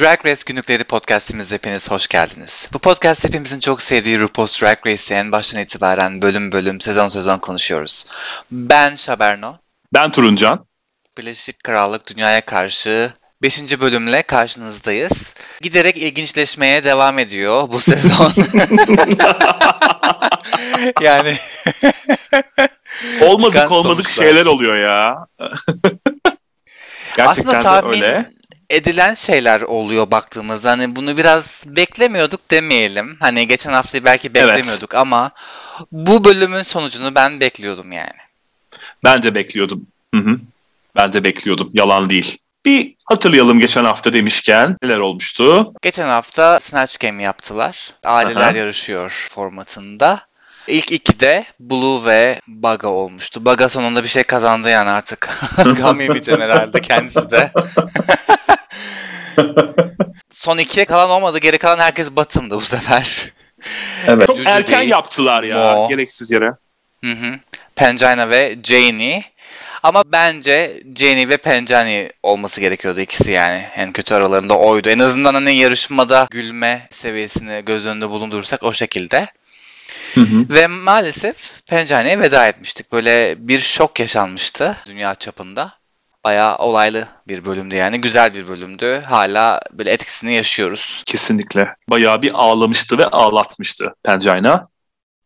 Drag Race Günlükleri podcastimize hepiniz hoş geldiniz. Bu podcast hepimizin çok sevdiği RuPaul's Drag Race'i en baştan itibaren bölüm bölüm, sezon sezon konuşuyoruz. Ben Şaberno. Ben Turuncan. Birleşik Krallık Dünyaya Karşı 5. bölümle karşınızdayız. Giderek ilginçleşmeye devam ediyor bu sezon. yani olmadık Çıkan olmadık sonuçlar. şeyler oluyor ya. Gerçekten Aslında tahmin öyle. Edilen şeyler oluyor baktığımızda. Hani bunu biraz beklemiyorduk demeyelim. Hani geçen haftayı belki beklemiyorduk evet. ama bu bölümün sonucunu ben bekliyordum yani. Ben de bekliyordum. Hı hı. Ben de bekliyordum. Yalan değil. Bir hatırlayalım geçen hafta demişken neler olmuştu? Geçen hafta Snatch Game yaptılar. Aileler Aha. yarışıyor formatında. İlk iki de Blue ve Baga olmuştu. Baga sonunda bir şey kazandı yani artık. Gam yemeyeceğim herhalde kendisi de. Son ikiye kalan olmadı. Geri kalan herkes batımdı bu sefer. Evet. Çok erken yaptılar ya. Mo. Gereksiz yere. Hı hı. Pangina ve Janie. Ama bence Jenny ve Penjani olması gerekiyordu ikisi yani. En kötü aralarında oydu. En azından hani yarışmada gülme seviyesini göz önünde bulundurursak o şekilde. Hı hı. Ve maalesef Pencane'ye veda etmiştik. Böyle bir şok yaşanmıştı dünya çapında. Bayağı olaylı bir bölümdü yani. Güzel bir bölümdü. Hala böyle etkisini yaşıyoruz. Kesinlikle. Bayağı bir ağlamıştı ve ağlatmıştı Pengina.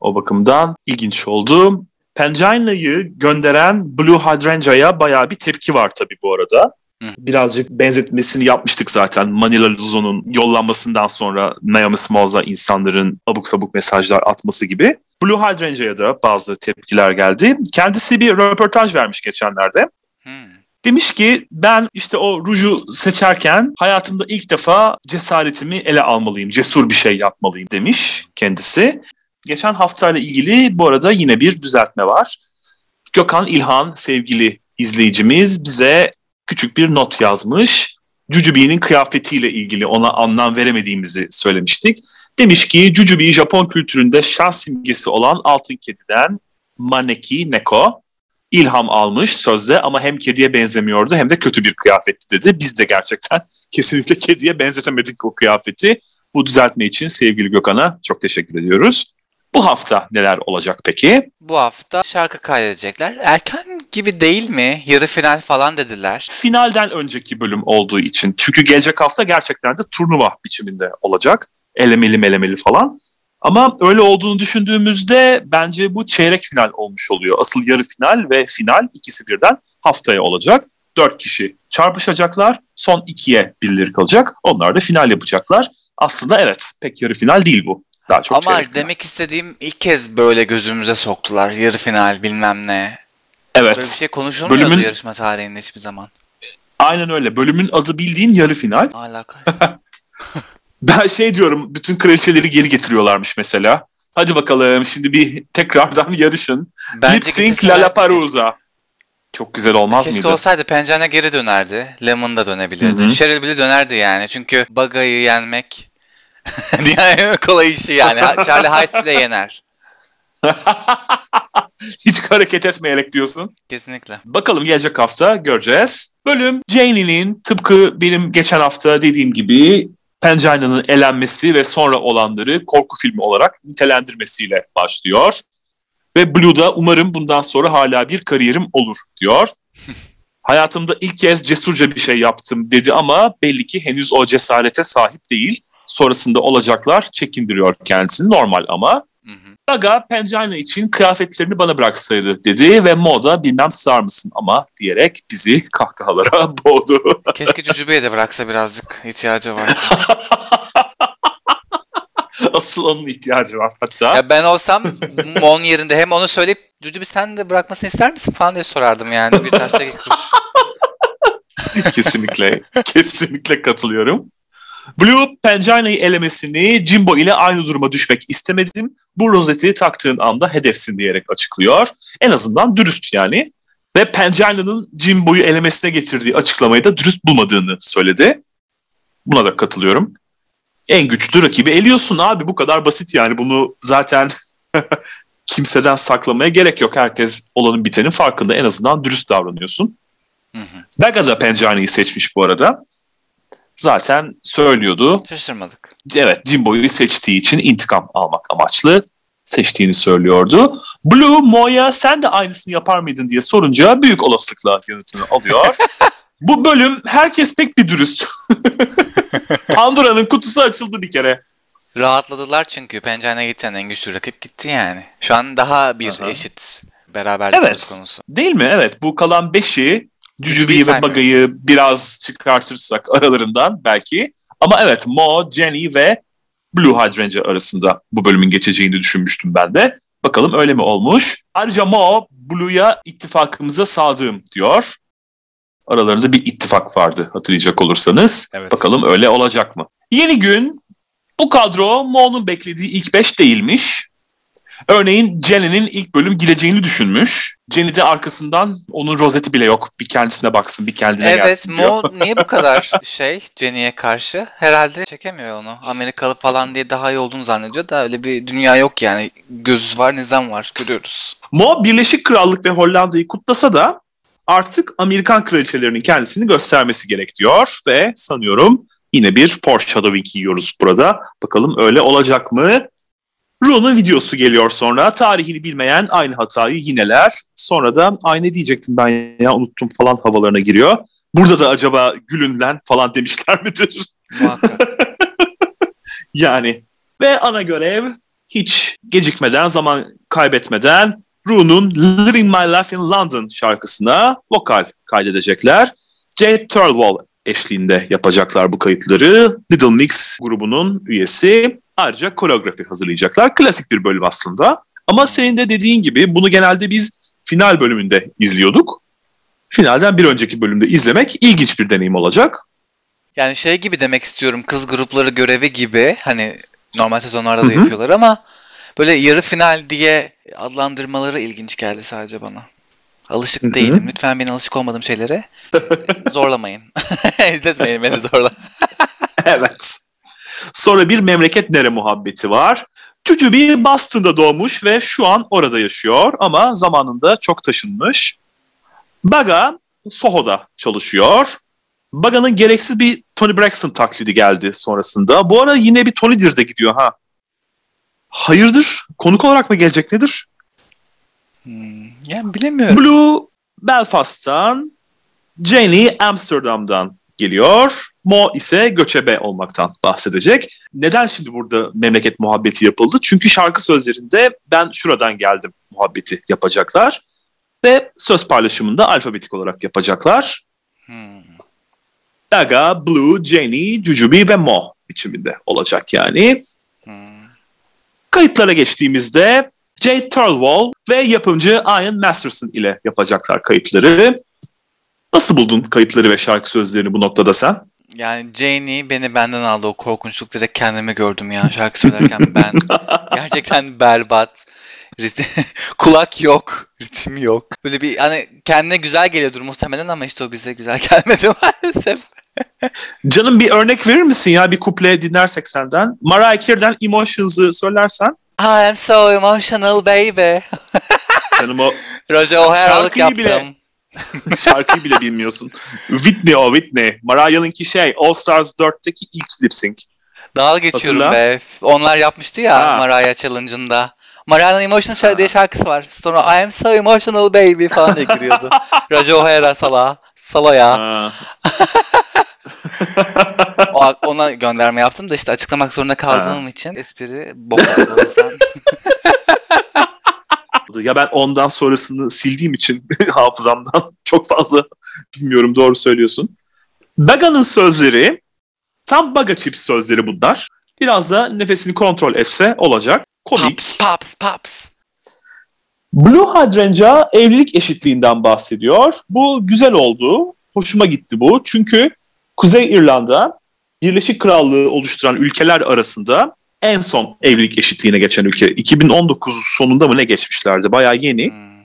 O bakımdan ilginç oldu. Pengina'yı gönderen Blue Hydrangea'ya bayağı bir tepki var tabii bu arada. Birazcık benzetmesini yapmıştık zaten Manila Luzon'un yollanmasından sonra Naomi Smalls'a insanların abuk sabuk mesajlar atması gibi. Blue Hydrangea'ya da bazı tepkiler geldi. Kendisi bir röportaj vermiş geçenlerde. Hmm. Demiş ki ben işte o ruju seçerken hayatımda ilk defa cesaretimi ele almalıyım, cesur bir şey yapmalıyım demiş kendisi. Geçen haftayla ilgili bu arada yine bir düzeltme var. Gökhan İlhan sevgili izleyicimiz bize küçük bir not yazmış. Jujubee'nin kıyafetiyle ilgili ona anlam veremediğimizi söylemiştik. Demiş ki Jujubee Japon kültüründe şans simgesi olan altın kediden Maneki Neko ilham almış sözde ama hem kediye benzemiyordu hem de kötü bir kıyafetti dedi. Biz de gerçekten kesinlikle kediye benzetemedik o kıyafeti. Bu düzeltme için sevgili Gökhan'a çok teşekkür ediyoruz. Bu hafta neler olacak peki? Bu hafta şarkı kaydedecekler. Erken gibi değil mi? Yarı final falan dediler. Finalden önceki bölüm olduğu için. Çünkü gelecek hafta gerçekten de turnuva biçiminde olacak. Elemeli melemeli falan. Ama öyle olduğunu düşündüğümüzde bence bu çeyrek final olmuş oluyor. Asıl yarı final ve final ikisi birden haftaya olacak. Dört kişi çarpışacaklar. Son ikiye birileri kalacak. Onlar da final yapacaklar. Aslında evet pek yarı final değil bu. Daha çok Ama demek istediğim ilk kez böyle gözümüze soktular. Yarı final bilmem ne. Evet. Böyle bir şey konuşulmuyordu Bölümün... yarışma tarihinde hiçbir zaman. Aynen öyle. Bölümün adı bildiğin yarı final. Alakası. ben şey diyorum bütün kraliçeleri geri getiriyorlarmış mesela. Hadi bakalım şimdi bir tekrardan yarışın. Lip Sync Lollapalooza. Çok güzel olmaz Keşke mıydı? Keşke olsaydı Pencane geri dönerdi. Lemon da dönebilirdi. Hı-hı. Cheryl bile dönerdi yani. Çünkü Baga'yı yenmek Dünyanın kolay işi yani. Charlie Heights bile yener. Hiç hareket etmeyerek diyorsun. Kesinlikle. Bakalım gelecek hafta göreceğiz. Bölüm Janie'nin tıpkı benim geçen hafta dediğim gibi Pengina'nın elenmesi ve sonra olanları korku filmi olarak nitelendirmesiyle başlıyor. Ve Blue'da umarım bundan sonra hala bir kariyerim olur diyor. Hayatımda ilk kez cesurca bir şey yaptım dedi ama belli ki henüz o cesarete sahip değil sonrasında olacaklar çekindiriyor kendisini normal ama. Hı Gaga Pangina için kıyafetlerini bana bıraksaydı dedi ve moda bilmem sığar mısın ama diyerek bizi kahkahalara boğdu. Keşke Cucube'ye de bıraksa birazcık ihtiyacı var. Asıl onun ihtiyacı var hatta. Ya ben olsam Mon yerinde hem onu söyleyip Cucubi sen de bırakmasını ister misin falan diye sorardım yani. Bir terse kuş. kesinlikle, kesinlikle katılıyorum. Blue Pengina'yı elemesini Jimbo ile aynı duruma düşmek istemedim. Bu rozeti taktığın anda hedefsin diyerek açıklıyor. En azından dürüst yani. Ve Pengina'nın Jimbo'yu elemesine getirdiği açıklamayı da dürüst bulmadığını söyledi. Buna da katılıyorum. En güçlü rakibi eliyorsun abi bu kadar basit yani bunu zaten kimseden saklamaya gerek yok. Herkes olanın bitenin farkında en azından dürüst davranıyorsun. Hı hı. Bega da Pengina'yı seçmiş bu arada. Zaten söylüyordu. Şaşırmadık. Evet Jimbo'yu seçtiği için intikam almak amaçlı seçtiğini söylüyordu. Blue Mo'ya sen de aynısını yapar mıydın diye sorunca büyük olasılıkla yanıtını alıyor. Bu bölüm herkes pek bir dürüst. Pandora'nın kutusu açıldı bir kere. Rahatladılar çünkü Pencane'ye giden en güçlü rakip gitti yani. Şu an daha bir Aha. eşit beraberlik Evet. söz konusu. Değil mi? Evet. Bu kalan beşi Jujube'yi ve. Baga'yı biraz çıkartırsak aralarından belki. Ama evet Mo, Jenny ve Blue Hydrangea arasında bu bölümün geçeceğini düşünmüştüm ben de. Bakalım öyle mi olmuş? Ayrıca Mo, Blue'ya ittifakımıza sadığım diyor. Aralarında bir ittifak vardı hatırlayacak olursanız. Evet. Bakalım öyle olacak mı? Yeni gün bu kadro Mo'nun beklediği ilk beş değilmiş. Örneğin Jenny'nin ilk bölüm gideceğini düşünmüş. Jenny de arkasından onun rozeti bile yok. Bir kendisine baksın, bir kendine Evet gelsin diyor. Mo niye bu kadar şey Jenny'e karşı? Herhalde çekemiyor onu. Amerikalı falan diye daha iyi olduğunu zannediyor da öyle bir dünya yok yani. Göz var, nizam var. Görüyoruz. Mo Birleşik Krallık ve Hollanda'yı kutlasa da artık Amerikan kraliçelerinin kendisini göstermesi gerek diyor ve sanıyorum yine bir foreshadowing yiyoruz burada. Bakalım öyle olacak mı? Rune'un videosu geliyor sonra. Tarihini bilmeyen aynı hatayı yineler. Sonra da ay ne diyecektim ben ya unuttum falan havalarına giriyor. Burada da acaba gülünlen falan demişler midir? Yani ve ana görev hiç gecikmeden, zaman kaybetmeden Rune'un Living My Life in London şarkısına vokal kaydedecekler. Jade Thirlwall eşliğinde yapacaklar bu kayıtları. Little Mix grubunun üyesi. Ayrıca koreografi hazırlayacaklar. Klasik bir bölüm aslında. Ama senin de dediğin gibi bunu genelde biz final bölümünde izliyorduk. Finalden bir önceki bölümde izlemek ilginç bir deneyim olacak. Yani şey gibi demek istiyorum. Kız grupları görevi gibi. Hani normal sezonlarda da Hı hı. yapıyorlar ama böyle yarı final diye adlandırmaları ilginç geldi sadece bana. Alışık Hı hı. değilim. Lütfen beni alışık olmadığım şeylere zorlamayın. İzletmeyin beni zorla. Evet. Sonra bir memleket nere muhabbeti var. Cucubi Boston'da doğmuş ve şu an orada yaşıyor ama zamanında çok taşınmış. Baga Soho'da çalışıyor. Baga'nın gereksiz bir Tony Braxton taklidi geldi sonrasında. Bu ara yine bir Tony Dirde gidiyor ha. Hayırdır? Konuk olarak mı gelecek nedir? Hmm, yani bilemiyorum. Blue Belfast'tan, Jenny Amsterdam'dan geliyor. Mo ise göçebe olmaktan bahsedecek. Neden şimdi burada memleket muhabbeti yapıldı? Çünkü şarkı sözlerinde ben şuradan geldim muhabbeti yapacaklar. Ve söz paylaşımında alfabetik olarak yapacaklar. Hmm. Daga, Blue, Jenny, Jujubi ve Mo biçiminde olacak yani. Hmm. Kayıtlara geçtiğimizde Jay Thirlwall ve yapımcı Ian Masterson ile yapacaklar kayıtları. Nasıl buldun kayıtları ve şarkı sözlerini bu noktada sen? Yani Janie beni benden aldı o korkunçluk direkt kendimi gördüm ya şarkı söylerken ben gerçekten berbat. Rit- Kulak yok, ritim yok. Böyle bir hani kendine güzel geliyordur muhtemelen ama işte o bize güzel gelmedi maalesef. Canım bir örnek verir misin ya bir kuple dinlersek senden? Mariah Carey'den Emotions'ı söylersen. I am so emotional baby. Canım o Roger O'Hara'lık yaptım. bile- şarkıyı bile bilmiyorsun. Whitney o Whitney. Mariah'ınki şey All Stars 4'teki ilk lip sync. Dalga geçiyorum Hatırla. be. Onlar yapmıştı ya Ha. Mariah Challenge'ında. Mariah'ın Emotional söylediği şarkısı var. Sonra I am so emotional baby falan diye giriyordu. Roger O'Hara sala. Salo ya. Ha. Ona gönderme yaptım da işte açıklamak zorunda kaldığım için espri bok. Ya ben ondan sonrasını sildiğim için hafızamdan çok fazla bilmiyorum doğru söylüyorsun. Baga'nın sözleri tam Baga Chips sözleri bunlar. Biraz da nefesini kontrol etse olacak. Komik. Pops pops pops. Blue Hydrangea evlilik eşitliğinden bahsediyor. Bu güzel oldu. Hoşuma gitti bu. Çünkü Kuzey İrlanda Birleşik Krallığı oluşturan ülkeler arasında en son evlilik eşitliğine geçen ülke. 2019 sonunda mı ne geçmişlerdi? Bayağı yeni. Hmm.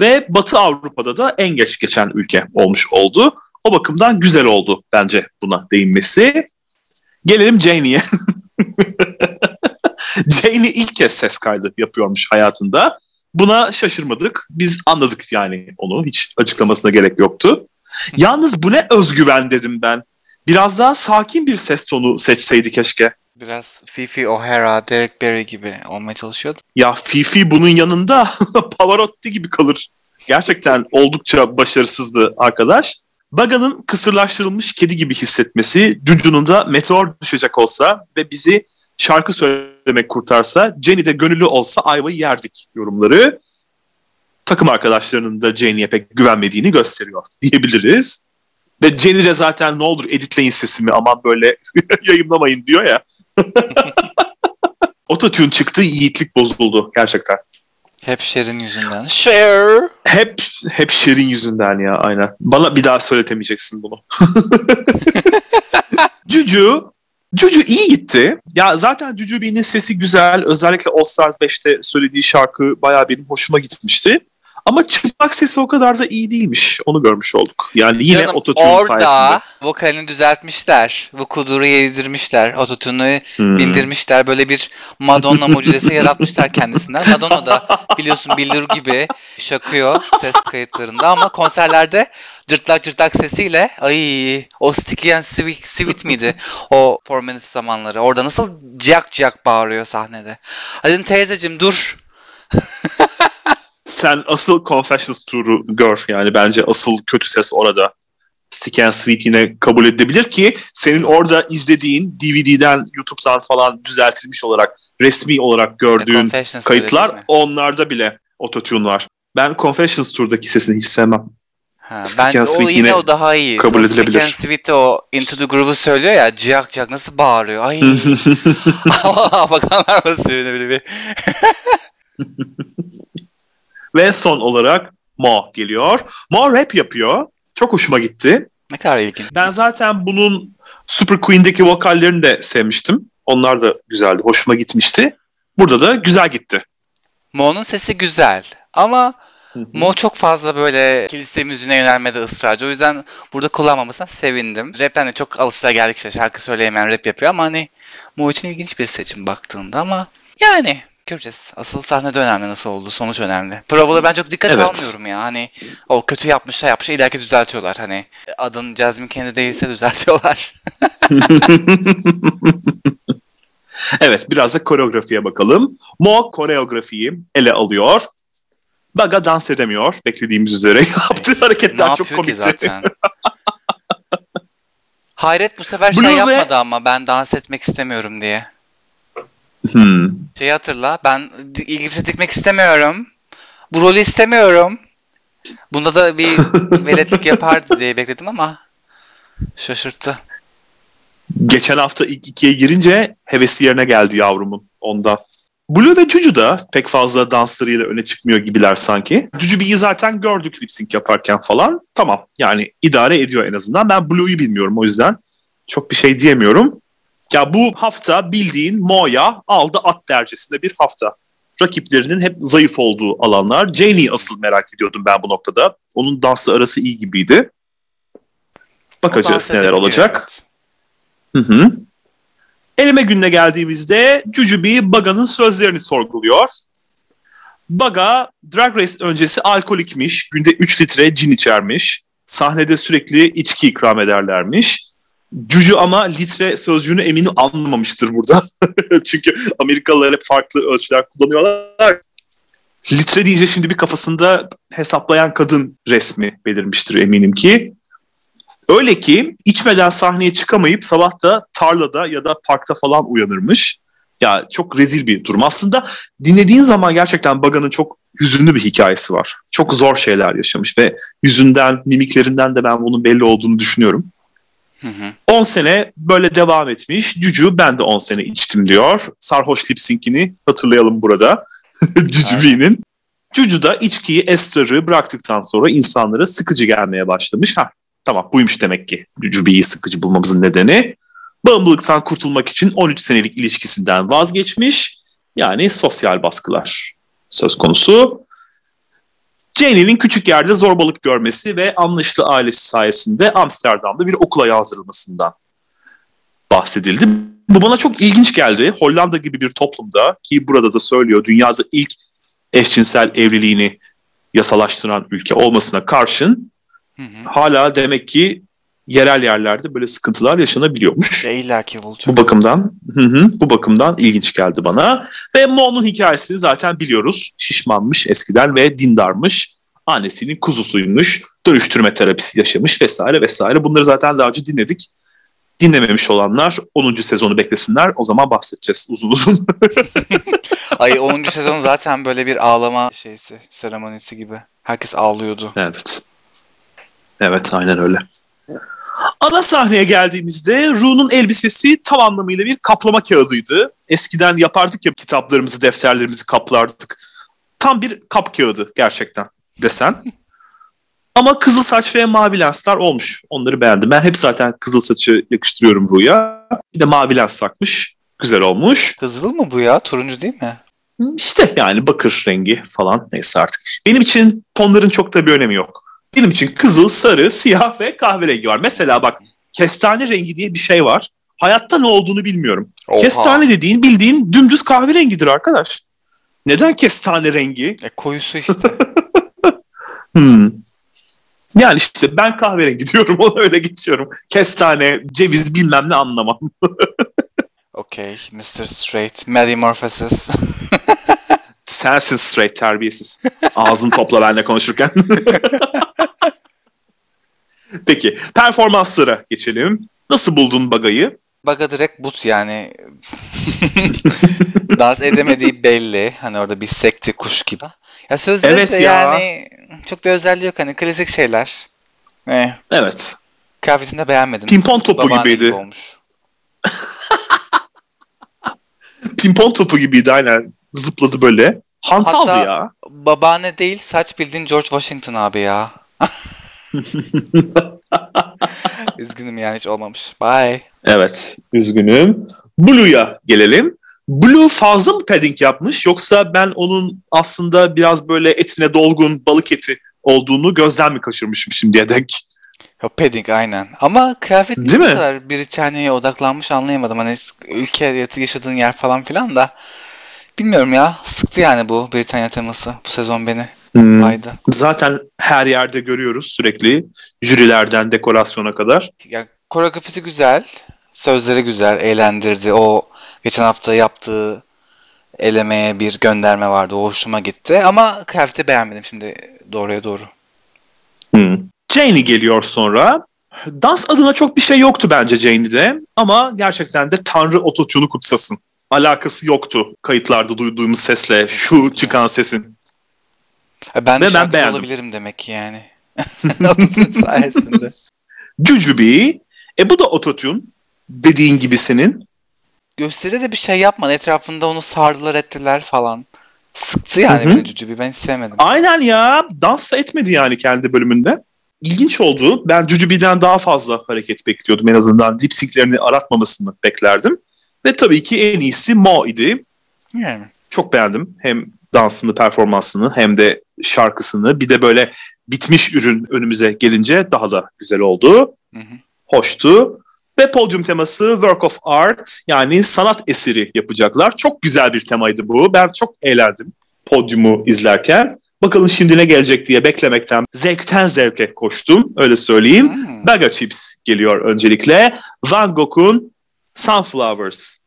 Ve Batı Avrupa'da da en geç geçen ülke olmuş oldu. O bakımdan güzel oldu bence buna değinmesi. Gelelim Janie'ye. Janie ilk kez ses kaydı yapıyormuş hayatında. Buna şaşırmadık. Biz anladık yani onu. Hiç açıklamasına gerek yoktu. Yalnız bu ne özgüven dedim ben. Biraz daha sakin bir ses tonu seçseydi keşke. Biraz Fifi O'Hara, Derek Barry gibi olmaya çalışıyordu. Ya Fifi bunun yanında Pavarotti gibi kalır. Gerçekten oldukça başarısızdı arkadaş. Baga'nın kısırlaştırılmış kedi gibi hissetmesi, Cucu'nun da meteor düşecek olsa ve bizi şarkı söylemek kurtarsa, Jenny de gönüllü olsa ayvayı yerdik yorumları. Takım arkadaşlarının da Jenny'e pek güvenmediğini gösteriyor diyebiliriz. Ve Jenny de zaten ne olur editleyin sesimi aman böyle yayınlamayın diyor ya. Ototune çıktı, yiğitlik bozuldu gerçekten. Hep Sher'in yüzünden. Sher! Hep hep Sher'in yüzünden ya aynen. Bana bir daha söyletemeyeceksin bunu. Cucu Cucu iyi gitti. Ya zaten Cucu B'nin sesi güzel. Özellikle All Stars 5'te söylediği şarkı bayağı benim hoşuma gitmişti. Ama çıplak sesi o kadar da iyi değilmiş. Onu görmüş olduk. Yani yine Canım, ototune orada sayesinde. vokalini düzeltmişler. Vukudur'u yedirmişler. Ototune'u Hmm. bindirmişler. Böyle bir Madonna mucizesi yaratmışlar kendisinden. Madonna da biliyorsun Billur gibi şakıyor ses kayıtlarında ama konserlerde cırtlak cırtlak sesiyle ay o Sticky and Sweet, Sweet miydi? O Four Minutes zamanları. Orada nasıl ciyak ciyak bağırıyor sahnede. Hadi teyzeciğim dur. Sen asıl Confessions Tour'u gör. Yani bence asıl kötü ses orada. Stick and Sweet yine kabul edilebilir ki senin orada izlediğin DVD'den, YouTube'dan falan düzeltilmiş olarak, resmi olarak gördüğün Confessions kayıtlar onlarda bile ototune var. Ben Confessions Tour'daki sesini hiç sevmem. Ha, Stick and o yine yine o daha iyi. kabul O edilebilir. Stick and Sweet'te o Into the Groove'u söylüyor ya ciyak ciyak nasıl bağırıyor. Ay. Bakanlar mı sevinebilir. Ve son olarak Mo geliyor. Mo rap yapıyor. Çok hoşuma gitti. Ne kadar ilginç. Ben zaten bunun Super Queen'deki vokallerini de sevmiştim. Onlar da güzeldi. Hoşuma gitmişti. Burada da güzel gitti. Mo'nun sesi güzel ama Mo çok fazla böyle kilise müziğine yönelmede ısrarcı. O yüzden burada kullanmamasına sevindim. Rap'ten de çok alışılageldik işte şarkı söyleyemeyen rap yapıyor ama hani Mo için ilginç bir seçim baktığında ama yani göreceğiz. Asıl sahnede önemli nasıl oldu. Sonuç önemli. Provaları ben çok dikkat Evet. almıyorum ya. Hani o kötü yapmışlar yapmışlar ileriki düzeltiyorlar. Hani adın Jasmine kendi değilse düzeltiyorlar. evet biraz da koreografiye bakalım. Mo koreografiyi ele alıyor. Baga dans edemiyor beklediğimiz üzere. Yaptığı hareketler çok komikti. zaten? Hayret bu sefer Blue şey ve- yapmadı ama ben dans etmek istemiyorum diye. Hmm. Şeyi hatırla ben ilgimizi dikmek istemiyorum. Bu rolü istemiyorum. Bunda da bir veletlik yapardı diye bekledim ama şaşırttı. Geçen hafta ilk ikiye girince hevesi yerine geldi yavrumun ondan. Blue ve Juju da pek fazla danslarıyla öne çıkmıyor gibiler sanki. Jujubee'yi zaten gördük lip sync yaparken falan. Tamam yani idare ediyor en azından. Ben Blue'yu bilmiyorum o yüzden çok bir şey diyemiyorum. Ya bu hafta bildiğin Moya aldı at dercesinde bir hafta. Rakiplerinin hep zayıf olduğu alanlar. Janie'yi asıl merak ediyordum ben bu noktada. Onun dansla arası iyi gibiydi. Bakacağız neler olacak. evet. Hı hı. Eleme gününe geldiğimizde Jujubi Baga'nın sözlerini sorguluyor. Baga Drag Race öncesi alkolikmiş. Günde 3 litre cin içermiş. Sahnede sürekli içki ikram ederlermiş. Cucu ama litre sözcüğünü eminim anlamamıştır burada. Çünkü Amerikalılar hep farklı ölçüler kullanıyorlar. Litre deyince şimdi bir kafasında hesaplayan kadın resmi belirmiştir eminim ki. Öyle ki içmeden sahneye çıkamayıp sabah da tarlada ya da parkta falan uyanırmış. Ya çok rezil bir durum. Aslında dinlediğin zaman gerçekten Baga'nın çok hüzünlü bir hikayesi var. Çok zor şeyler yaşamış ve yüzünden, mimiklerinden de ben bunun belli olduğunu düşünüyorum. Hı hı. 10 sene böyle devam etmiş. Cucu ben de 10 sene içtim diyor. Sarhoş lip sync'ini hatırlayalım burada. B'nin. Cucu da içkiyi, esrarı bıraktıktan sonra insanlara sıkıcı gelmeye başlamış. Ha, tamam buymuş demek ki Cucu B'yi sıkıcı bulmamızın nedeni. Bağımlılıktan kurtulmak için 13 senelik ilişkisinden vazgeçmiş. Yani sosyal baskılar söz konusu. Janie'nin küçük yerde zorbalık görmesi ve anlaşılı ailesi sayesinde Amsterdam'da bir okula yazdırılmasından bahsedildi. Bu bana çok ilginç geldi. Hollanda gibi bir toplumda ki burada da söylüyor dünyada ilk eşcinsel evliliğini yasalaştıran ülke olmasına karşın Hı hı. hala demek ki yerel yerlerde böyle sıkıntılar yaşanabiliyormuş. Ya illaki olacak. Bu bakımdan hı hı, bu bakımdan ilginç geldi bana. Ve Mo'nun hikayesini zaten biliyoruz. Şişmanmış eskiden ve dindarmış. Annesinin kuzusuymuş. Dönüştürme terapisi yaşamış vesaire vesaire. Bunları zaten daha önce dinledik. Dinlememiş olanlar 10. sezonu beklesinler. O zaman bahsedeceğiz uzun uzun. Ay 10. sezon zaten böyle bir ağlama şeysi, seremonisi gibi. Herkes ağlıyordu. evet. Evet aynen öyle. Ana sahneye geldiğimizde Ru'nun elbisesi tam anlamıyla bir kaplama kağıdıydı. Eskiden yapardık ya kitaplarımızı, defterlerimizi kaplardık. Tam bir kap kağıdı gerçekten desen. Ama kızıl saç ve mavi lensler olmuş. Onları beğendim. Ben hep zaten kızıl saçı yakıştırıyorum Ru'ya. Bir de mavi lens takmış. Güzel olmuş. Kızıl mı bu ya? Turuncu değil mi? İşte yani bakır rengi falan neyse artık. Benim için tonların çok da bir önemi yok. Benim için kızıl, sarı, siyah ve kahverengi var. Mesela bak kestane rengi diye bir şey var. Hayatta ne olduğunu bilmiyorum. Oha. Kestane dediğin bildiğin dümdüz kahverengidir arkadaş. Neden kestane rengi? E, koyusu işte. Hmm. Yani işte ben kahverengi diyorum ona öyle geçiyorum. Kestane, ceviz bilmem ne anlamam. Okey. Mr. Straight. Metamorphosis. Sensin straight terbiyesiz. Ağzını topla benimle konuşurken. Peki performanslara geçelim. Nasıl buldun Baga'yı? Baga direkt but yani. Dans edemediği belli. Hani orada bir sekti kuş gibi. Ya sözleri Evet de ya. yani çok bir özelliği yok. Hani klasik şeyler. Eh, Evet. kıyafetini de beğenmedim. Pimpon topu Babaanne gibiydi. gibi olmuş. Pimpon topu gibiydi aynen. Zıpladı böyle. Hantaldı Hatta- ya. Babaanne değil saç bildiğin George Washington abi ya. Üzgünüm yani hiç olmamış. Bye. Evet. Üzgünüm. Blue'ya gelelim. Blue fazla mı padding yapmış yoksa ben onun aslında biraz böyle etine dolgun balık eti olduğunu gözden mi kaçırmışım şimdiye dek? Ya padding aynen. Ama kıyafet Değil ne mi? kadar Britanya'ya odaklanmış anlayamadım. Hani ülke yaşadığın yer falan filan da. Bilmiyorum ya. Sıktı yani bu Britanya teması. Bu sezon beni Hmm. baydı. Zaten her yerde görüyoruz sürekli jürilerden dekorasyona kadar. Ya koreografisi güzel. Sözleri güzel. Eğlendirdi. O geçen hafta yaptığı elemeye bir gönderme vardı. O hoşuma gitti. Ama kıyafeti beğenmedim şimdi doğruya doğru. Hmm. Janie geliyor sonra. Dans adına çok bir şey yoktu bence Janie'de ama gerçekten de Tanrı ototune'u kutsasın. Alakası yoktu kayıtlarda duyduğumuz sesle şu çıkan sesin. Ben Ve ben beğendim. olabilirim demek yani. Sayesinde. Jujubi, e bu da ototune dediğin gibi senin. Gösteride de bir şey yapmadı. Etrafında onu sardılar ettiler falan. Sıktı yani Hı hı. beni Cücübi. Ben hiç sevmedim. Aynen ya dans da etmedi yani kendi bölümünde. İlginç oldu. Ben Jujubi'den daha fazla hareket bekliyordum. En azından lip sync'lerini aratmamasını beklerdim. Ve tabii ki en iyisi Mo idi. Yani. çok beğendim. Hem dansını, performansını hem de şarkısını. Bir de böyle bitmiş ürün önümüze gelince daha da güzel oldu. Hı hı. Hoştu. Ve podyum teması Work of Art yani sanat eseri yapacaklar. Çok güzel bir temaydı bu. Ben çok eğlendim podyumu izlerken. Bakalım şimdi ne gelecek diye beklemekten zevkten zevke koştum öyle söyleyeyim. Hmm. Baga Chips geliyor öncelikle. Van Gogh'un Sunflowers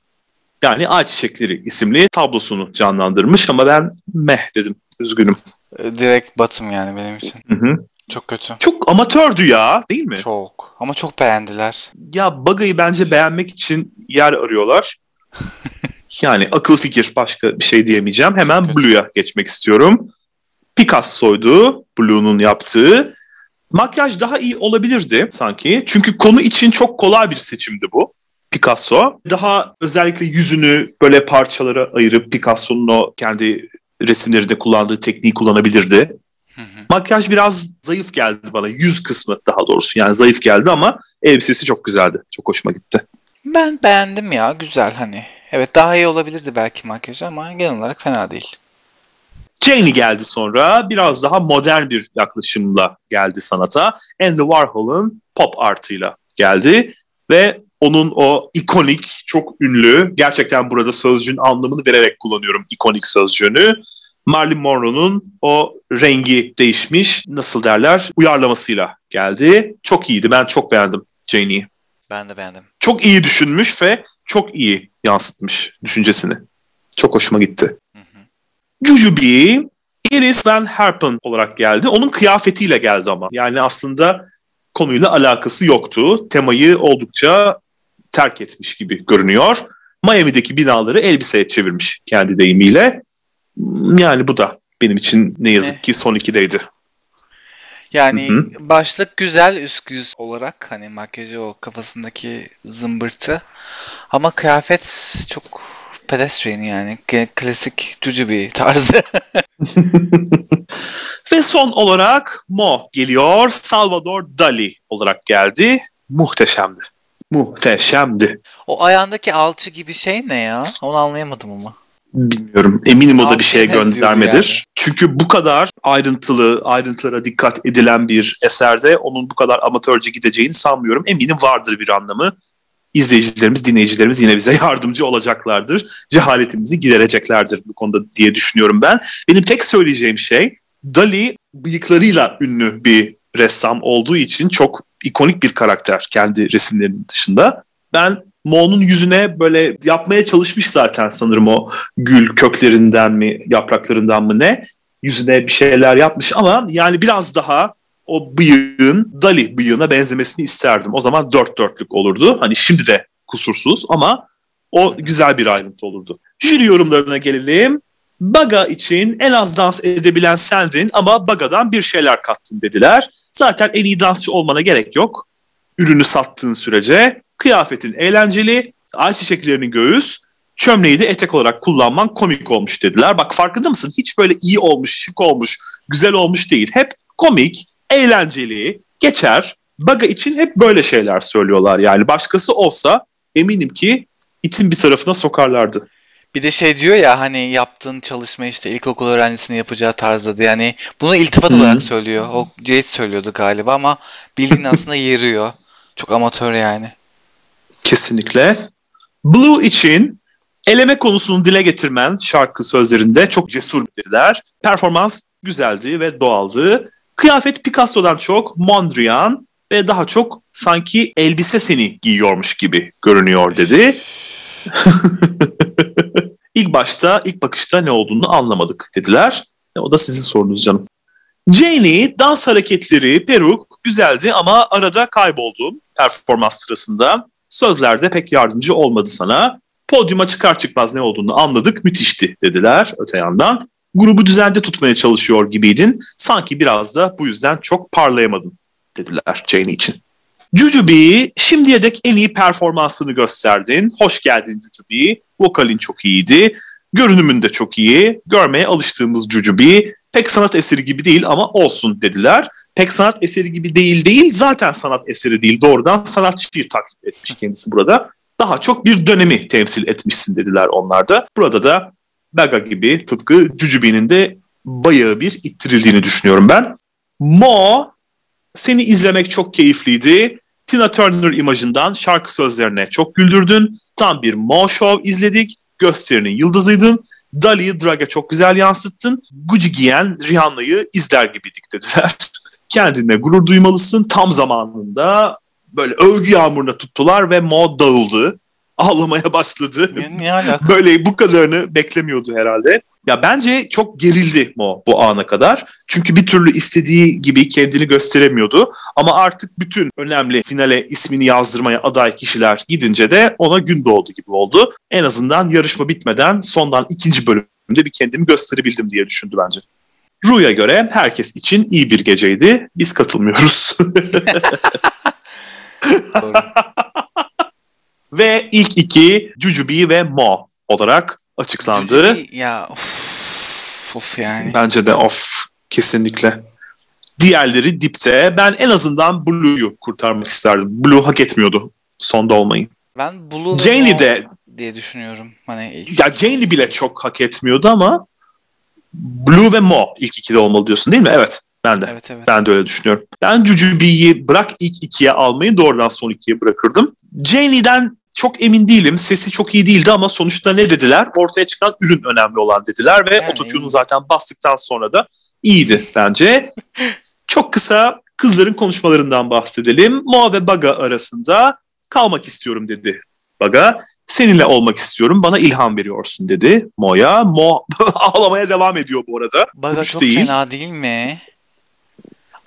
yani Ayçiçekleri isimli tablosunu canlandırmış ama ben meh dedim. Üzgünüm. E, Direkt batım yani benim için. Hı hı. Çok kötü. Çok amatördü ya değil mi? Çok. Ama çok beğendiler. Ya Baga'yı bence beğenmek için yer arıyorlar. yani akıl fikir başka bir şey diyemeyeceğim. Hemen. Blue'ya geçmek istiyorum. Picasso'ydu Blue'nun yaptığı. Makyaj daha iyi olabilirdi sanki. Çünkü konu için çok kolay bir seçimdi bu. Picasso. Daha özellikle yüzünü böyle parçalara ayırıp Picasso'nun o kendi resimlerinde kullandığı tekniği kullanabilirdi. Hı hı. Makyaj biraz zayıf geldi bana. Yüz kısmı daha doğrusu. Yani zayıf geldi ama elbisesi çok güzeldi. Çok hoşuma gitti. ben beğendim ya. Güzel hani. Evet daha iyi olabilirdi belki makyaj ama genel olarak fena değil. Janie geldi sonra. Biraz daha modern bir yaklaşımla geldi sanata. Andy Warhol'un pop artıyla geldi. Ve onun o ikonik, çok ünlü, gerçekten burada sözcüğün anlamını vererek kullanıyorum ikonik sözcüğünü. Marilyn Monroe'nun o rengi değişmiş, nasıl derler, uyarlamasıyla geldi. Çok iyiydi, ben çok beğendim. Janie'yi. Ben de beğendim. Çok iyi düşünmüş ve çok iyi yansıtmış düşüncesini. Çok hoşuma gitti. Hı hı. Jujubee Iris Van Herpen olarak geldi. Onun kıyafetiyle geldi ama. Yani aslında konuyla alakası yoktu. Temayı oldukça terk etmiş gibi görünüyor. Miami'deki binaları elbiseye çevirmiş kendi deyimiyle. Yani bu da benim için ne yazık Eh. ki son ikideydi. Yani Hı başlık güzel üst yüz olarak hani makyajı o kafasındaki zımbırtı. Ama kıyafet çok pedestrian yani. Klasik Jujubee tarzı. Ve son olarak Mo geliyor. Salvador Dali olarak geldi. Muhteşemdi. Muhteşemdi. o ayağındaki alçı gibi şey ne ya? Onu anlayamadım ama. Bilmiyorum. Eminim o da bir şeye göndermedir. yani. Çünkü bu kadar ayrıntılı, ayrıntılara dikkat edilen bir eserde onun bu kadar amatörce gideceğini sanmıyorum. Eminim vardır bir anlamı. İzleyicilerimiz, dinleyicilerimiz yine bize yardımcı olacaklardır. Cehaletimizi gidereceklerdir bu konuda diye düşünüyorum ben. Benim tek söyleyeceğim şey Dali bıyıklarıyla ünlü bir ressam olduğu için çok ikonik bir karakter kendi resimlerinin dışında. Ben Mo'nun yüzüne böyle yapmaya çalışmış zaten sanırım o gül köklerinden mi yapraklarından mı ne yüzüne bir şeyler yapmış ama yani biraz daha o bıyığın Dali bıyığına benzemesini isterdim. O zaman dört dörtlük olurdu. Hani şimdi de kusursuz ama o güzel bir ayrıntı olurdu. Jüri yorumlarına gelelim. Baga için en az dans edebilen sendin ama Baga'dan bir şeyler kattın dediler. Zaten en iyi dansçı olmana gerek yok. Ürünü sattığın sürece kıyafetin eğlenceli, ayçiçeklerini göğüs, çömleği de etek olarak kullanman komik olmuş dediler. Bak farkında mısın? Hiç böyle iyi olmuş, şık olmuş, güzel olmuş değil. Hep komik, eğlenceli, geçer. Baga için hep böyle şeyler söylüyorlar. Yani başkası olsa eminim ki itin bir tarafına sokarlardı. Bir de şey diyor ya hani yaptığın çalışma işte ilkokul öğrencisinin yapacağı tarzda yani bunu iltifat Hı. olarak söylüyor. O Jade söylüyordu galiba ama bildiğin aslında yeriyor. Çok amatör yani. Kesinlikle. Blue için eleme konusunu dile getirmen şarkı sözlerinde çok cesur dediler. Performans güzeldi ve doğaldı. Kıyafet Picasso'dan çok Mondrian ve daha çok sanki elbise seni giyiyormuş gibi görünüyor dedi. ilk başta, ilk bakışta ne olduğunu anlamadık dediler. E, o da sizin sorunuz canım. Janie dans hareketleri, peruk güzeldi ama arada kayboldum performans sırasında. Sözlerde pek yardımcı olmadı sana. Podyuma çıkar çıkmaz ne olduğunu anladık, müthişti dediler öte yandan. Grubu düzende tutmaya çalışıyor gibiydin. Sanki biraz da bu yüzden çok parlayamadın dediler Janie için. Jujubee şimdiye dek en iyi performansını gösterdin. Hoş geldin Jujubee. Vokalin çok iyiydi. Görünümün de çok iyi. Görmeye alıştığımız Jujubee pek sanat eseri gibi değil ama olsun dediler. Pek sanat eseri gibi değil değil zaten sanat eseri değil. Doğrudan sanatçıyı taklit etmiş kendisi burada. Daha çok bir dönemi temsil etmişsin dediler onlar da. Burada da Baga gibi tıpkı Jujubee'nin de bayağı bir ittirildiğini düşünüyorum ben. Mo seni izlemek çok keyifliydi. Tina Turner imajından şarkı sözlerine çok güldürdün. Tam bir Mo Show izledik. Gösterinin yıldızıydın. Dali'yi Drag'a çok güzel yansıttın. Gucci giyen Rihanna'yı izler gibiydik dediler. Kendine gurur duymalısın. Tam zamanında böyle övgü yağmuruna tuttular ve Mo dağıldı. Ağlamaya başladı. Ne, ne alaka? Böyle bu kadarını beklemiyordu herhalde. Ya bence çok gerildi Mo bu ana kadar. Çünkü bir türlü istediği gibi kendini gösteremiyordu. Ama artık bütün önemli finale ismini yazdırmaya aday kişiler gidince de ona gün doğdu gibi oldu. En azından yarışma bitmeden sondan ikinci bölümde bir kendimi gösterebildim diye düşündü bence. Ru'ya göre herkes için iyi bir geceydi. Biz katılmıyoruz. Ve ilk iki Jujubee ve Mo olarak açıklandı. Ya of, of yani. Bence de off kesinlikle. Diğerleri dipte. Ben en azından Blue'yu kurtarmak isterdim. Blue hak etmiyordu sonda olmayı. Ben Blue Mo de diye düşünüyorum. Hani ya Janie bile çok hak etmiyordu ama Blue ve Mo ilk ikide olmalı diyorsun değil mi? Evet. Ben de. Evet evet. Ben de öyle düşünüyorum. Ben Jujubee'yi bırak ilk ikiye almayı doğrudan son ikiye bırakırdım. Janie'den çok emin değilim. Sesi çok iyi değildi ama sonuçta ne dediler? Ortaya çıkan ürün önemli olan dediler ve Yani ototune'u zaten bastıktan sonra da iyiydi bence. çok kısa kızların konuşmalarından bahsedelim. Mo ve Baga arasında kalmak istiyorum dedi Baga. Seninle olmak istiyorum bana ilham veriyorsun dedi Mo'ya. Mo ağlamaya devam ediyor bu arada. Baga çok değil. fena değil mi?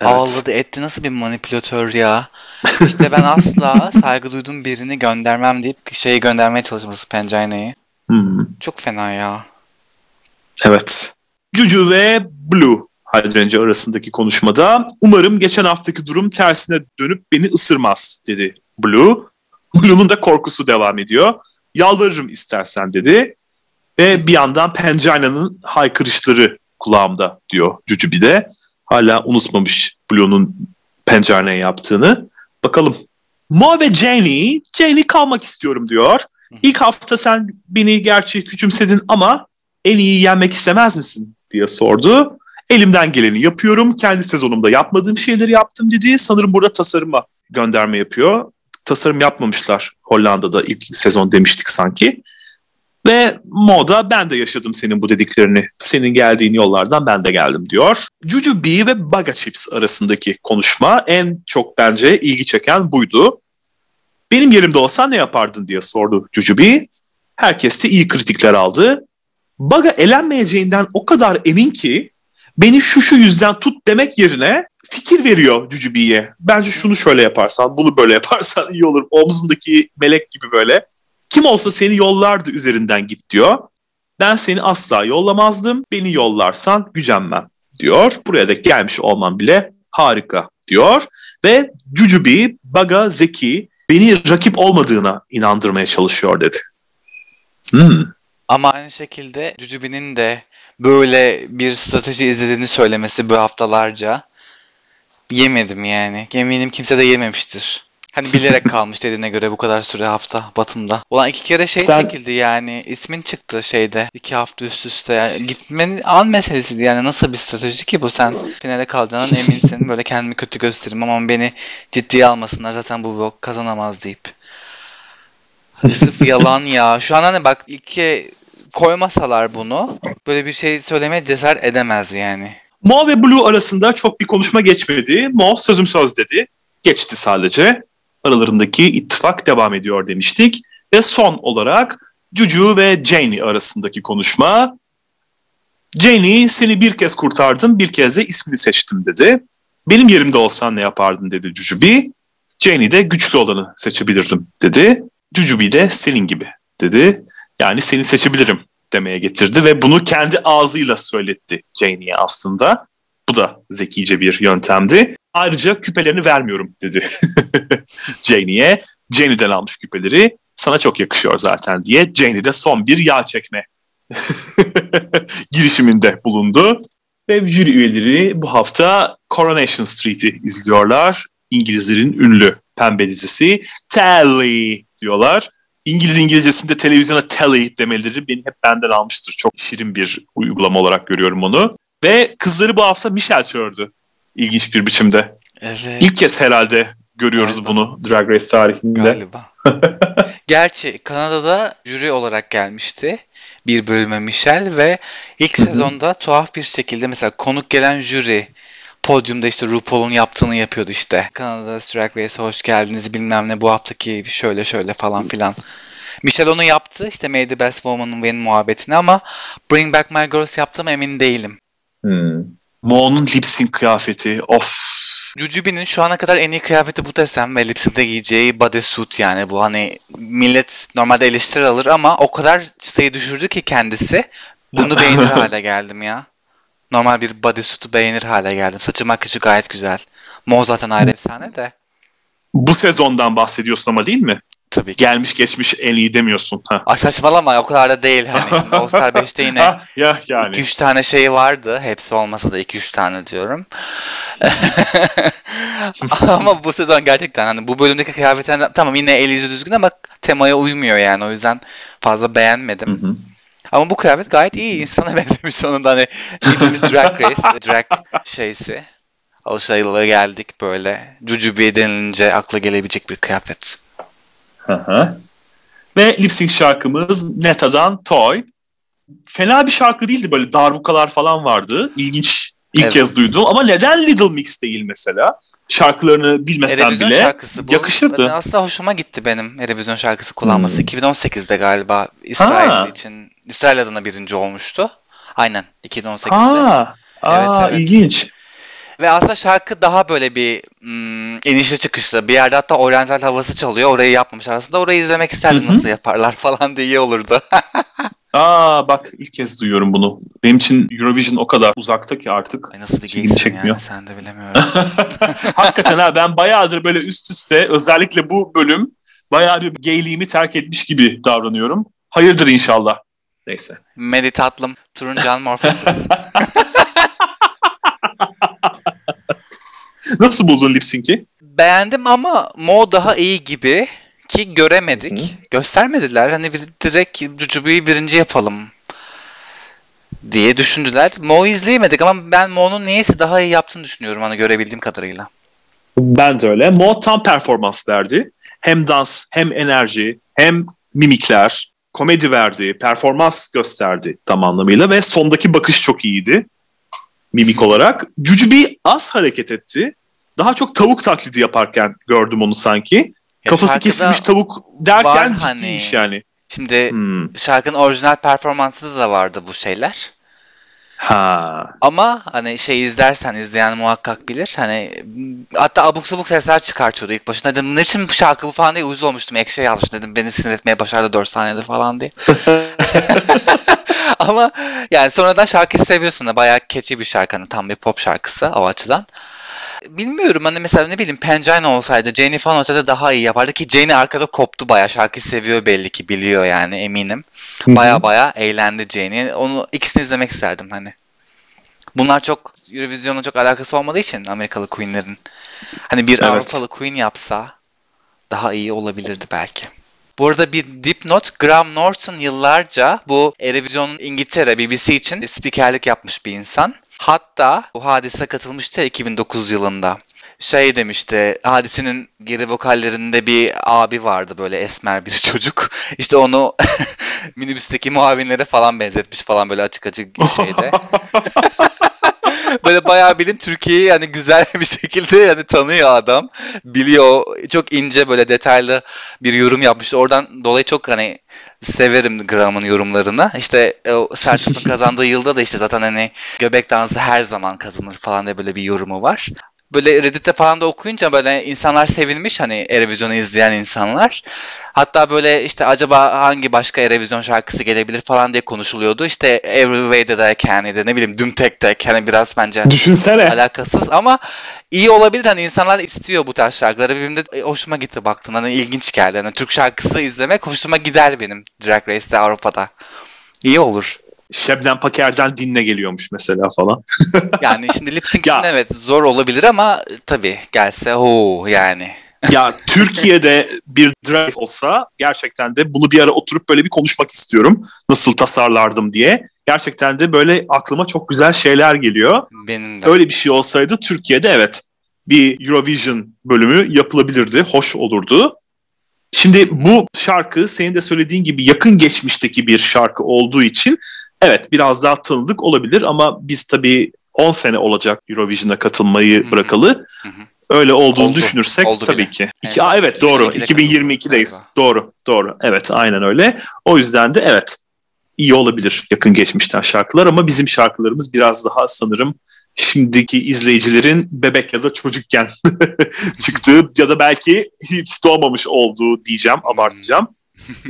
Evet. Ağladı etti nasıl bir manipülatör ya. İşte ben asla saygı duyduğum birini göndermem deyip şeyi göndermeye çalışması Pencayna'yı. Hmm. Çok fena ya. Evet. Juju ve Blue Hydrangea arasındaki konuşmada umarım geçen haftaki durum tersine dönüp beni ısırmaz dedi Blue. Blue'nun da korkusu devam ediyor. Yalvarırım istersen dedi. Ve bir yandan Pencayna'nın haykırışları kulağımda diyor Jujubi de. Hala unutmamış Blue'nun Pencayna'ya yaptığını. Bakalım. Mo ve Jenny, Jenny kalmak istiyorum diyor. İlk hafta sen beni gerçi küçümsedin ama en iyi yenmek istemez misin diye sordu. Elimden geleni yapıyorum. Kendi sezonumda yapmadığım şeyleri yaptım dedi. Sanırım burada tasarıma gönderme yapıyor. Tasarım yapmamışlar Hollanda'da ilk sezon demiştik sanki. Ve moda ben de yaşadım senin bu dediklerini. Senin geldiğin yollardan ben de geldim diyor. Jujubee ve Baga Chips arasındaki konuşma en çok bence ilgi çeken buydu. Benim yerimde olsan ne yapardın diye sordu Jujubee. Herkes de iyi kritikler aldı. Baga elenmeyeceğinden o kadar emin ki beni şu şu yüzden tut demek yerine fikir veriyor Jujubee'ye. Bence şunu şöyle yaparsan, bunu böyle yaparsan iyi olur. Omzundaki melek gibi böyle. Kim olsa seni yollardı üzerinden git diyor. Ben seni asla yollamazdım. Beni yollarsan gücenmem diyor. Buraya da gelmiş olmam bile harika diyor. Ve Jujubee, Baga, Zeki beni rakip olmadığına inandırmaya çalışıyor dedi. Hmm. Ama aynı şekilde Jujubee'nin de böyle bir strateji izlediğini söylemesi bu haftalarca yemedim yani. Eminim kimse de yememiştir. Hani bilerek kalmış dediğine göre bu kadar süre hafta Batım'da. Ulan iki kere şey Sen... çekildi yani. ismin çıktı şeyde. iki hafta üst üste. Yani gitmenin an meselesiydi yani. Nasıl bir strateji ki bu? Sen finale kalacağından eminsin. Böyle kendimi kötü göstereyim ama beni ciddiye almasınlar. Zaten bu kazanamaz deyip. Sırf yalan ya. Şu an hani bak iki koymasalar bunu böyle bir şey söylemeye cesaret edemez yani. Mo ve Blue arasında çok bir konuşma geçmedi. Mo sözüm söz dedi. Geçti sadece. Aralarındaki ittifak devam ediyor demiştik. Ve son olarak Juju ve Janie arasındaki konuşma. Janie seni bir kez kurtardım bir kez de ismini seçtim dedi. Benim yerimde olsan ne yapardın dedi Jujubi. Janie de güçlü olanı seçebilirdim dedi. Jujubi de senin gibi dedi. Yani seni seçebilirim demeye getirdi ve bunu kendi ağzıyla söyletti Janie'ye aslında. Bu da zekice bir yöntemdi. Ayrıca küpelerini vermiyorum dedi Janie'ye. Janie'den almış küpeleri. Sana çok yakışıyor zaten diye Janie de son bir yağ çekme girişiminde bulundu. Ve jüri üyeleri bu hafta Coronation Street'i izliyorlar. İngilizlerin ünlü pembe dizisi Telly diyorlar. İngiliz İngilizcesinde televizyona telly demeleri beni hep benden almıştır. Çok şirin bir uygulama olarak görüyorum onu. Ve kızları bu hafta Michelle çağırdı. İlginç bir biçimde. Evet. İlk kez herhalde görüyoruz Galiba. bunu Drag Race tarihinde. Galiba. Gerçi Kanada'da jüri olarak gelmişti bir bölüme Michelle ve ilk sezonda tuhaf bir şekilde mesela konuk gelen jüri podyumda işte RuPaul'un yaptığını yapıyordu işte. Kanada Drag Race'e hoş geldiniz bilmem ne bu haftaki şöyle şöyle falan filan. Michelle onu yaptı işte May the Best Woman'ın Win muhabbetini ama Bring Back My Girls yaptım emin değilim. Hmm. Mo'nun lip sync kıyafeti of. Jujubee'nin şu ana kadar en iyi kıyafeti bu desem ve lip sync'te giyeceği bodysuit yani bu hani millet normalde eleştiri alır ama o kadar çıtayı düşürdü ki kendisi bunu beğenir hale geldim ya normal bir bodysuit'u beğenir hale geldim. Saçı makyajı gayet güzel. Mo zaten ayrı efsane de. Bu sezondan bahsediyorsun ama değil mi? Tabii ki. Gelmiş geçmiş en iyi demiyorsun. Ha. Ay saçmalama o kadar da değil. Hani şimdi All Star 5'te yine ya, yani. 2-3 tane şey vardı. Hepsi olmasa da 2-3 tane diyorum. ama bu sezon gerçekten hani bu bölümdeki kıyafetler tamam yine el yüzü düzgün ama temaya uymuyor yani. O yüzden fazla beğenmedim. Hı hı. Ama bu kıyafet gayet iyi. insana benzemiş sonunda hani bildiğimiz Drag Race, drag şeysi. Alışaylığa geldik böyle. Jujubee denilince akla gelebilecek bir kıyafet. Ve lip sync şarkımız Neta'dan Toy. Fena bir şarkı değildi böyle darbukalar falan vardı. İlginç ilk evet. kez duydum ama neden Little Mix değil mesela? şarkılarını bilmesen Erevizyon bile şarkısı bu. yakışırdı. Aslında hoşuma gitti benim Erevizyon şarkısı kullanması. Hmm. 2018'de galiba İsrail Ha. için İsrail adına birinci olmuştu. Aynen 2018'de. Ha, aa, Evet, evet. ilginç. Ve aslında şarkı daha böyle bir hmm, inişli çıkışlı. Bir yerde hatta oryantal havası çalıyor. Orayı yapmamışlar. Aslında orayı izlemek isterdim Hı hı. nasıl yaparlar falan diye iyi olurdu. Aa bak ilk kez duyuyorum bunu. Benim için Eurovision o kadar uzakta ki artık. Ay nasıl bir geysin çekmiyor. yani sen de bilemiyorum. Hakikaten ha ben bayağıdır böyle üst üste özellikle bu bölüm bayağı bir gayliğimi terk etmiş gibi davranıyorum. Hayırdır inşallah. Neyse. Medi tatlım, turuncan morfosis. Nasıl buldun lip sync'i? Beğendim ama Mo daha iyi gibi ki göremedik. Hı. Göstermediler. Hani bir, direkt Jujube'yi birinci yapalım diye düşündüler. Mo'yu izleyemedik ama ben Mo'nun niyeyse daha iyi yaptığını düşünüyorum hani görebildiğim kadarıyla. Ben de öyle. Mo tam performans verdi. Hem dans, hem enerji, hem mimikler, komedi verdi, performans gösterdi tam anlamıyla ve sondaki bakış çok iyiydi mimik olarak. Jujubi az hareket etti. Daha çok tavuk taklidi yaparken gördüm onu sanki. Ya Kafası kesilmiş tavuk derken ciddi hani. iş yani. Şimdi Hmm. şarkının orijinal performansında da vardı bu şeyler. Ha. Ama hani şey izlersen izleyen muhakkak bilir. Hani hatta abuk sabuk sesler çıkartıyordu ilk başında. Dedim ne için bu şarkı bu falan diye uyuz olmuştum. Ekşi yazmış dedim. Beni sinir etmeye başardı 4 saniyede falan diye. Ama yani sonradan şarkıyı seviyorsun da bayağı catchy bir şarkı. Hani tam bir pop şarkısı o açıdan. Bilmiyorum hani mesela ne bileyim Pangina olsaydı, Janie falan olsaydı daha iyi yapardı ki Janie arkada koptu bayağı şarkıyı seviyor belli ki biliyor yani eminim. Baya baya eğlendi Janie. Onu ikisini izlemek isterdim hani. Bunlar çok Eurovision'la çok alakası olmadığı için Amerikalı Queen'lerin. Hani bir Evet. Avrupalı Queen yapsa daha iyi olabilirdi belki. Bu arada bir dipnot Graham Norton yıllarca bu Eurovision İngiltere BBC için spikerlik yapmış bir insan. Hatta bu hadise katılmıştı ya 2009 yılında. Şey demişti, hadisenin geri vokallerinde bir abi vardı böyle esmer bir çocuk. İşte onu minibüsteki muavinlere falan benzetmiş falan böyle açık açık şeyde. böyle bayağı bilin Türkiye'yi yani güzel bir şekilde yani tanıyor adam. Biliyor. Çok ince böyle detaylı bir yorum yapmış. Oradan dolayı çok hani severim Graham'ın yorumlarını. İşte o Selçuk'un kazandığı yılda da işte zaten hani göbek dansı her zaman kazanır falan diye böyle bir yorumu var. Böyle Reddit'te falan da okuyunca böyle insanlar sevinmiş hani Eurovision'u izleyen insanlar. Hatta böyle işte acaba hangi başka Eurovision şarkısı gelebilir falan diye konuşuluyordu. İşte Every Way That I Can ya da ne bileyim Düm Tek Tek hani biraz bence Düşünsene. alakasız ama iyi olabilir hani insanlar istiyor bu tarz şarkıları benim de e, hoşuma gitti baktın hani ilginç geldi hani Türk şarkısı izlemek hoşuma gider benim Drag Race'te Avrupa'da iyi olur Şebnem Paker'den dinle geliyormuş mesela falan. yani şimdi lip sync için evet zor olabilir ama tabii gelse o yani ya Türkiye'de bir drag olsa gerçekten de bunu bir ara oturup böyle bir konuşmak istiyorum. Nasıl tasarlardım diye. Gerçekten de böyle aklıma çok güzel şeyler geliyor. benim de Öyle bir şey olsaydı Türkiye'de evet bir Eurovision bölümü yapılabilirdi. Hoş olurdu. Şimdi bu şarkı senin de söylediğin gibi yakın geçmişteki bir şarkı olduğu için evet biraz daha tanıdık olabilir ama biz tabii 10 sene olacak Eurovision'a katılmayı Hı hı. bırakalı. Hı hı. Öyle olduğunu Oldu. düşünürsek Oldu tabii bile. ki. İki, Aa, evet doğru. 2022'de 2022'deyiz. galiba. Doğru, doğru. Evet, aynen öyle. O yüzden de evet iyi olabilir yakın geçmişten şarkılar ama bizim şarkılarımız biraz daha sanırım şimdiki izleyicilerin bebek ya da çocukken çıktığı ya da belki hiç doğmamış olduğu diyeceğim, abartacağım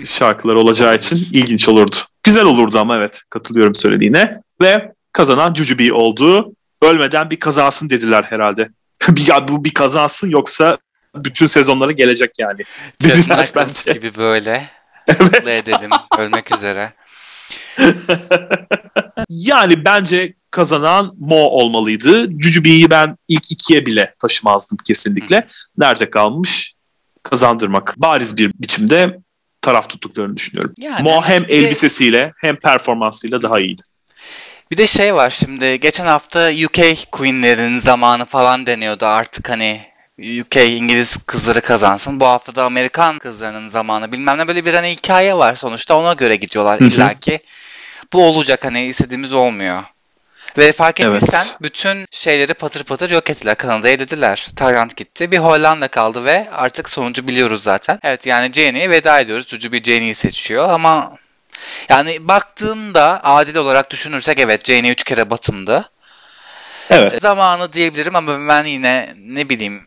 şarkılar olacağı için ilginç olurdu. Güzel olurdu ama evet katılıyorum söylediğine ve kazanan Jujubi oldu. Ölmeden bir kazansın dediler herhalde. Ya bu bir kazansın yoksa bütün sezonlara gelecek yani. Dediler bence. gibi böyle mutlu edelim ölmek üzere Yani bence kazanan Mo olmalıydı. Jujubi'yi ben ilk ikiye bile taşımazdım kesinlikle. Nerede kalmış? Kazandırmak. Bariz bir biçimde taraf tuttuklarını düşünüyorum. Yani Mo hem şimdi- elbisesiyle hem performansıyla daha iyiydi. Bir de şey var şimdi geçen hafta UK Queen'lerin zamanı falan deniyordu artık hani UK İngiliz kızları kazansın. Bu hafta da Amerikan kızlarının zamanı bilmem ne böyle bir hani hikaye var sonuçta ona göre gidiyorlar illaki. Bu olacak hani istediğimiz olmuyor. Ve fark ettiysen evet. bütün şeyleri patır patır yok ettiler. Kanada'ya elediler. Tayland gitti. Bir Hollanda kaldı ve artık sonucu biliyoruz zaten. Evet yani Janie'ye veda ediyoruz. Cucu bir Janie'yi seçiyor ama yani baktığında adil olarak düşünürsek evet Janie 3 kere batımdı. Evet. Zamanı diyebilirim ama ben yine ne bileyim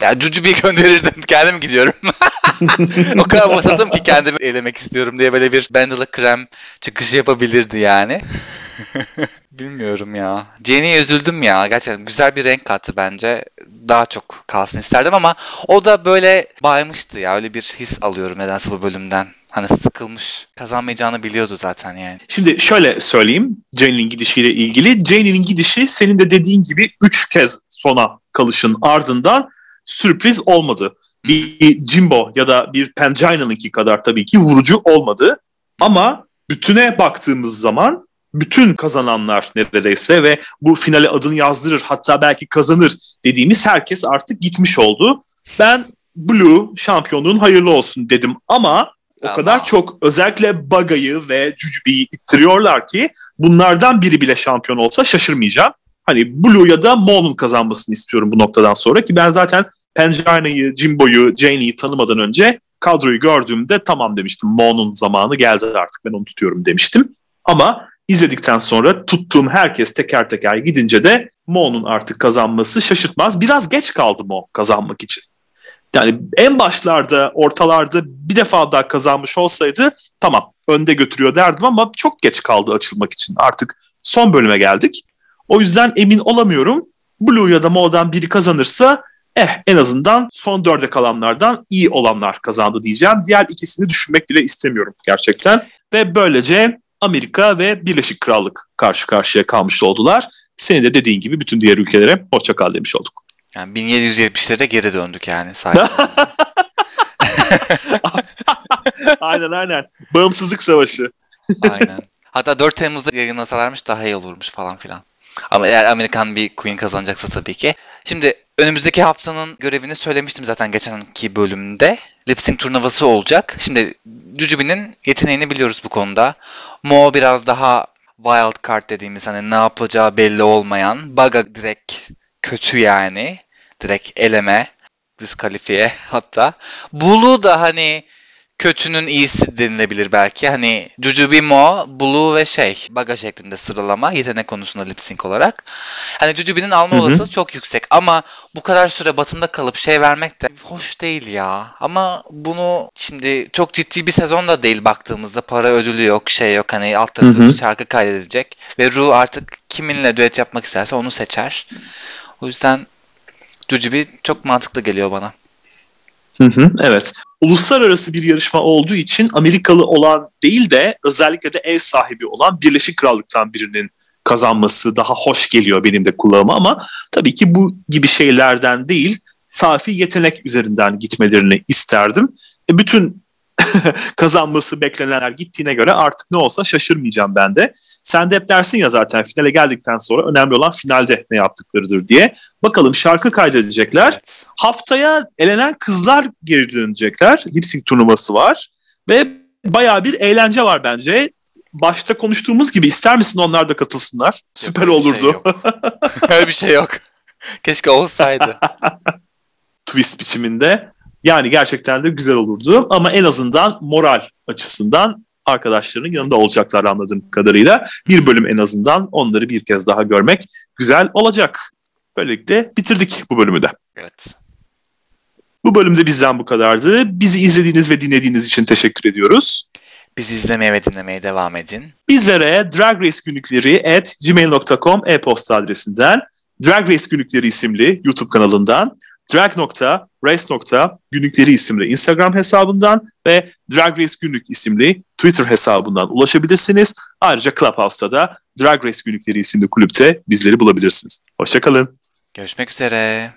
ya Cucu bir gönderirdim. Kendim gidiyorum. o kadar basatım ki kendimi elemek istiyorum diye böyle bir Bendel'ı krem çıkışı yapabilirdi yani. Bilmiyorum ya. Jenny'ye üzüldüm ya. Gerçekten güzel bir renk kattı bence. Daha çok kalsın isterdim ama o da böyle baymıştı ya. Öyle bir his alıyorum nedense bu bölümden. Hani sıkılmış. Kazanmayacağını biliyordu zaten yani. Şimdi şöyle söyleyeyim Jenny'nin gidişiyle ilgili. Jenny'nin gidişi senin de dediğin gibi 3 kez sona kalışın ardından sürpriz olmadı. Bir Jimbo ya da bir Pangina'nınki kadar tabii ki vurucu olmadı. Ama bütüne baktığımız zaman bütün kazananlar neredeyse ve bu finale adını yazdırır hatta belki kazanır dediğimiz herkes artık gitmiş oldu. Ben Blue şampiyonluğun hayırlı olsun dedim ama o ama. kadar çok özellikle Baga'yı ve Jujube'yi ittiriyorlar ki bunlardan biri bile şampiyon olsa şaşırmayacağım. Hani Blue ya da Mo'nun kazanmasını istiyorum bu noktadan sonra ki ben zaten Penjaina'yı, Jimbo'yu, Janie'yi tanımadan önce kadroyu gördüğümde tamam demiştim. Mo'nun zamanı geldi artık ben onu tutuyorum demiştim. Ama izledikten sonra tuttuğum herkes teker teker gidince de Mo'nun artık kazanması şaşırtmaz. Biraz geç kaldı Mo kazanmak için. Yani en başlarda, ortalarda bir defa daha kazanmış olsaydı tamam önde götürüyor derdim ama çok geç kaldı açılmak için. Artık son bölüme geldik. O yüzden emin olamıyorum. Blue ya da Mo'dan biri kazanırsa eh en azından son dörde kalanlardan iyi olanlar kazandı diyeceğim. Diğer ikisini düşünmek bile istemiyorum gerçekten. Ve böylece Amerika ve Birleşik Krallık karşı karşıya kalmış oldular. Senin de dediğin gibi bütün diğer ülkelere hoşça kal demiş olduk. Yani 1770'lere geri döndük yani sadece. aynen aynen. Bağımsızlık savaşı. aynen. Hatta 4 Temmuz'da yayınlasalarmış daha iyi olurmuş falan filan. Ama eğer Amerikan bir Queen kazanacaksa tabii ki. Şimdi önümüzdeki haftanın görevini söylemiştim zaten geçenki bölümde. Lip Sync turnuvası olacak. Şimdi Jujube'nin yeteneğini biliyoruz bu konuda. Mo biraz daha wild card dediğimiz hani ne yapacağı belli olmayan. Baga direkt kötü yani. Direkt eleme, diskalifiye hatta. Bulu da hani kötünün iyisi denilebilir belki. Hani Jujubimo, Blue ve şey Baga şeklinde sıralama yetenek konusunda lip sync olarak. Hani Jujubi'nin alma olasılığı çok yüksek ama bu kadar süre batında kalıp şey vermek de hoş değil ya. Ama bunu şimdi çok ciddi bir sezon da değil baktığımızda para ödülü yok şey yok hani alt tarafı bir şarkı kaydedecek ve Ru artık kiminle düet yapmak isterse onu seçer. O yüzden Jujubi çok mantıklı geliyor bana. Hı hı, evet. Uluslararası bir yarışma olduğu için Amerikalı olan değil de özellikle de ev sahibi olan Birleşik Krallık'tan birinin kazanması daha hoş geliyor benim de kulağıma ama tabii ki bu gibi şeylerden değil safi yetenek üzerinden gitmelerini isterdim. E bütün kazanması beklenenler gittiğine göre artık ne olsa şaşırmayacağım ben de. Sen de hep dersin ya zaten finale geldikten sonra önemli olan finalde ne yaptıklarıdır diye. Bakalım şarkı kaydedecekler. Evet. Haftaya elenen kızlar geri dönecekler. Lip sync turnuvası var. Ve bayağı bir eğlence var bence. Başta konuştuğumuz gibi ister misin onlar da katılsınlar? Yok, Süper olurdu. Şey öyle bir şey yok. Keşke olsaydı. Twist biçiminde. Yani gerçekten de güzel olurdu ama en azından moral açısından arkadaşlarının yanında olacaklar anladığım kadarıyla. Bir bölüm en azından onları bir kez daha görmek güzel olacak. Böylelikle bitirdik bu bölümü de. Evet. Bu bölümde bizden bu kadardı. Bizi izlediğiniz ve dinlediğiniz için teşekkür ediyoruz. Bizi izlemeye ve dinlemeye devam edin. Bizlere Drag Race günlükleri at gmail.com e-posta adresinden, Drag Race günlükleri isimli YouTube kanalından, drag.race.günlükleri isimli Instagram hesabından ve Drag Race Günlük isimli Twitter hesabından ulaşabilirsiniz. Ayrıca Clubhouse'da da Drag Race Günlükleri isimli kulüpte bizleri bulabilirsiniz. Hoşçakalın. Görüşmek üzere.